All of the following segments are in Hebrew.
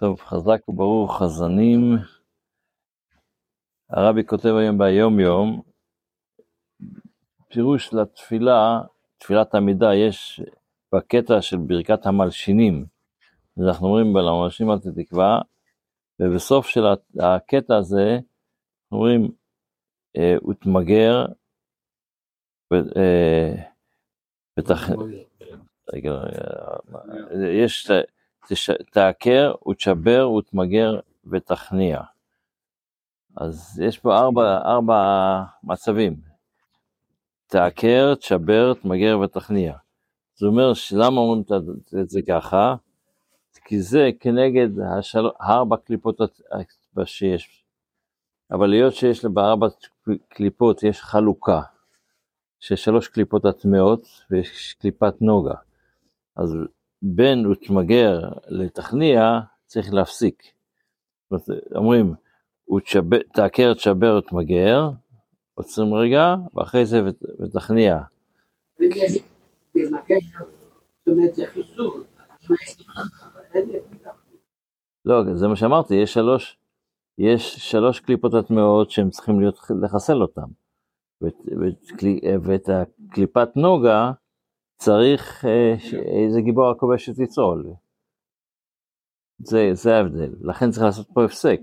טוב, חזק וברוך חזנים. הרבי כותב היום ביום יום, פירוש לתפילה, תפילת עמידה, יש בקטע של ברכת המלשינים, אנחנו אומרים בלמלשינים אל תתקווה, ובסוף של הקטע הזה, אנחנו אומרים, אה, ותמגר, אה, רגע, יש תעקר ותשבר ותמגר ותכניע. אז יש פה ארבע, ארבע מצבים. תעקר, תשבר, תמגר ותכניע. זה אומר שלמה אומרים את זה ככה? כי זה כנגד השל... ארבע קליפות שיש. אבל היות שיש בארבע קליפות יש חלוקה, שיש שלוש קליפות הטמעות ויש קליפת נוגה. אז בין ותמגר לתכניע צריך להפסיק. אומרים, תעקר, תשבר ותמגר, עוצרים רגע, ואחרי זה ותכניע. לא, זה מה שאמרתי, יש שלוש, יש שלוש קליפות הטמעות שהם צריכים להיות, לחסל אותם. ואת הקליפת נוגה צריך אה, איזה גיבור הכובש שתצעול. זה, זה ההבדל, לכן צריך לעשות פה הפסק,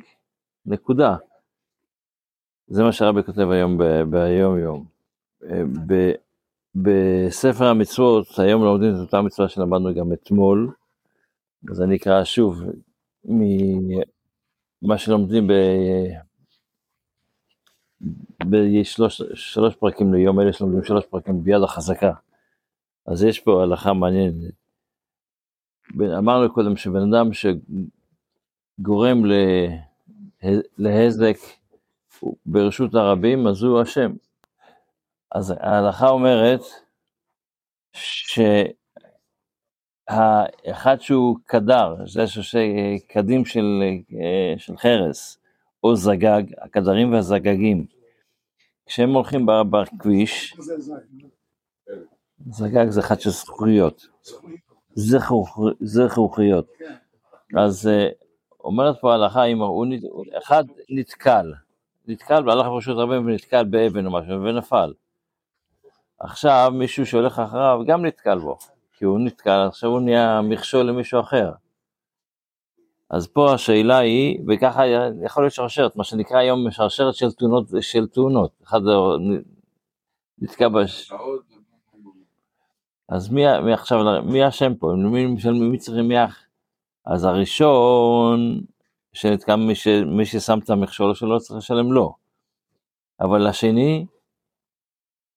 נקודה. זה מה שהרבי כותב היום ביום יום. אה, ב, בספר המצוות, היום לומדים את אותה מצווה שלמדנו גם אתמול, אז אני אקרא שוב ממה שלומדים ב... בשלוש פרקים ליום, אלה שלומדים שלוש פרקים ביד החזקה. אז יש פה הלכה מעניינת. אמרנו קודם שבן אדם שגורם להזק ברשות הרבים, אז הוא אשם. אז ההלכה אומרת שהאחד שהוא קדר, זה שעושה קדים של, של חרס, או זגג, הקדרים והזגגים, כשהם הולכים בכביש, זגג זה אחד של זכוכיות, זכוכיות. אז אה, אומרת פה ההלכה, אם אחד נתקל, נתקל והלך פשוט הרבה ונתקל באבן או משהו ונפל. עכשיו מישהו שהולך אחריו גם נתקל בו, כי הוא נתקל, עכשיו הוא נהיה מכשול למישהו אחר. אז פה השאלה היא, וככה יכול להיות שרשרת, מה שנקרא היום שרשרת של תאונות, של תאונות. אחד נתקע בש... אז מי, מי עכשיו, מי אשם פה? מי משלמים, מי צריכים מי אח? אז הראשון, שנתקע מי, ש, מי ששם את המכשול שלו צריך לשלם לו. אבל השני,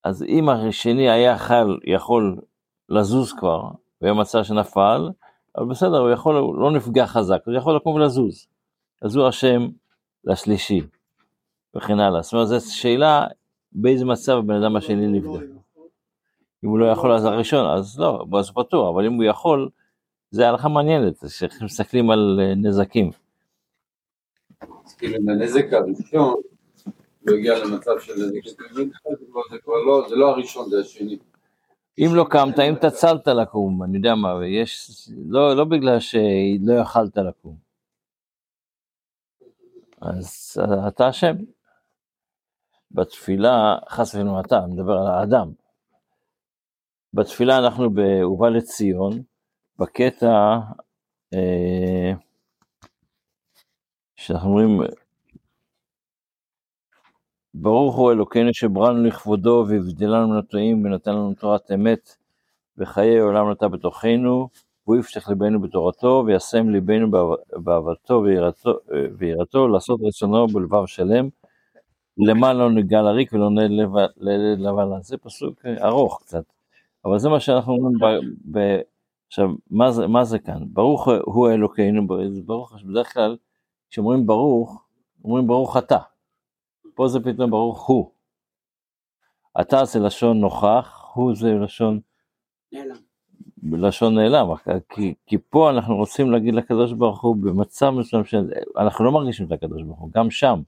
אז אם השני היה יכול, יכול לזוז כבר, והיה מצא שנפל, אבל בסדר, הוא יכול, הוא לא נפגע חזק, הוא יכול לקום ולזוז. אז הוא אשם לשלישי, וכן הלאה. זאת אומרת, זו שאלה באיזה מצב הבן אדם השני נפגע. אם הוא לא יכול אז הראשון, אז לא, אז הוא פטור, אבל אם הוא יכול, זה הלכה מעניינת, שמסתכלים על אה, נזקים. כאילו אם הנזק הראשון לא הגיע למצב של נזק, זה לא, זה לא הראשון, זה השני. אם לא קמת, אם תצלת לקום, אני יודע מה, יש, לא, לא בגלל שלא יכלת לקום. אז אתה אשם. בתפילה, חס ושלום אתה, אני מדבר על האדם. בתפילה אנחנו ב"ובא לציון", בקטע אה, שאנחנו אומרים, ברוך הוא אלוקינו שבראנו לכבודו והבדלנו מן הטועים ונתן לנו תורת אמת וחיי עולם נטע בתוכנו, והוא יפתח ליבנו בתורתו וישם ליבנו באהבתו ויראתו, לעשות רצונו בלבב שלם, למען לא נגע לריק ולא נלבן לבן. זה פסוק ארוך קצת. אבל זה מה שאנחנו אומרים, ב, ב, עכשיו, מה זה, מה זה כאן? ברוך הוא אלוקינו, ברוך, בדרך כלל, כשאומרים ברוך, אומרים ברוך אתה. פה זה פתאום ברוך הוא. אתה זה לשון נוכח, הוא זה לשון... נעלם. לשון נעלם, כי, כי פה אנחנו רוצים להגיד לקדוש ברוך הוא במצב מסוים שאנחנו לא מרגישים את הקדוש ברוך הוא, גם שם.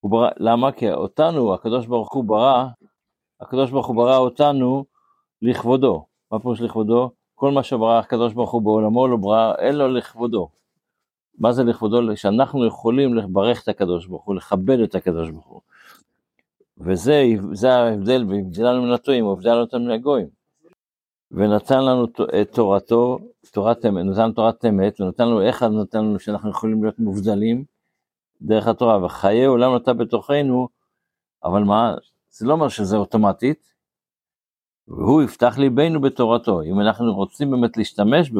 הוא ברא, למה? כי אותנו, הקדוש ברוך הוא ברא, הקדוש ברוך הוא ברא אותנו לכבודו. מה פירוש לכבודו? כל מה שברא הקדוש ברוך הוא בעולמו לא ברא, אין לו לכבודו. מה זה לכבודו? שאנחנו יכולים לברך את הקדוש ברוך הוא, לכבד את הקדוש ברוך הוא. וזה זה ההבדל, והבדלנו מן הטועים, הוא הבדל אותנו מן הגויים. ונתן לנו את תורתו, תורת אמת, נתן תורת אמת, ונתן לנו, איך נתן לנו שאנחנו יכולים להיות מובדלים? דרך התורה, וחיי עולם נטע בתוכנו, אבל מה, זה לא אומר שזה אוטומטית, והוא יפתח ליבנו בתורתו. אם אנחנו רוצים באמת להשתמש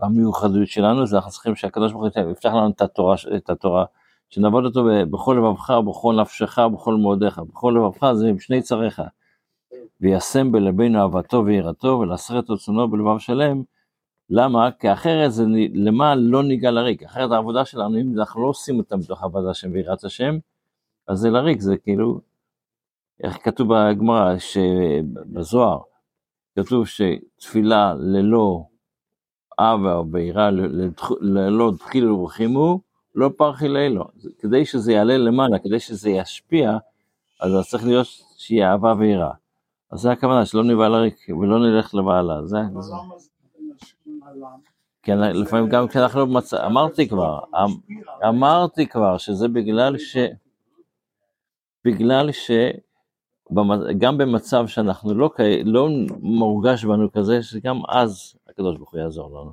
במיוחדות שלנו, אז אנחנו צריכים שהקדוש ברוך הוא יפתח לנו את התורה, את התורה שנעבוד אותו בכל לבבך, בכל נפשך, בכל מאודיך, בכל לבבך זה עם שני צריך. וישם בלבנו אהבתו ויראתו, ולעשרת רצונו בלבב שלם. למה? כי אחרת זה למה לא ניגע לריק. אחרת העבודה שלנו, אם אנחנו לא עושים אותה מתוך עבודה השם ויראת השם, אז זה לריק, זה כאילו, איך כתוב בגמרא, בזוהר, כתוב שתפילה ללא אבה או ביראה, ללא דחילו ורחימו, לא פרחי לילו. כדי שזה יעלה למעלה, כדי שזה ישפיע, אז זה צריך להיות שיהיה אהבה ויראה. אז זה הכוונה, שלא נבהל לריק ולא נלך לבעלה. זה... כן, לפעמים גם כשאנחנו במצב, אמרתי כבר, אמ, אמרתי כבר שזה בגלל ש... בגלל ש... גם במצב שאנחנו לא, לא מורגש בנו כזה, שגם אז הקדוש ברוך הוא יעזור לנו.